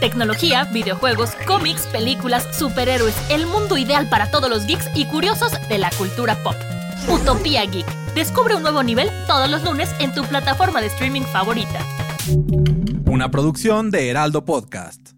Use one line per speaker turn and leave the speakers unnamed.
Tecnología, videojuegos, cómics, películas, superhéroes, el mundo ideal para todos los geeks y curiosos de la cultura pop. Utopía Geek. Descubre un nuevo nivel todos los lunes en tu plataforma de streaming favorita.
Una producción de Heraldo Podcast.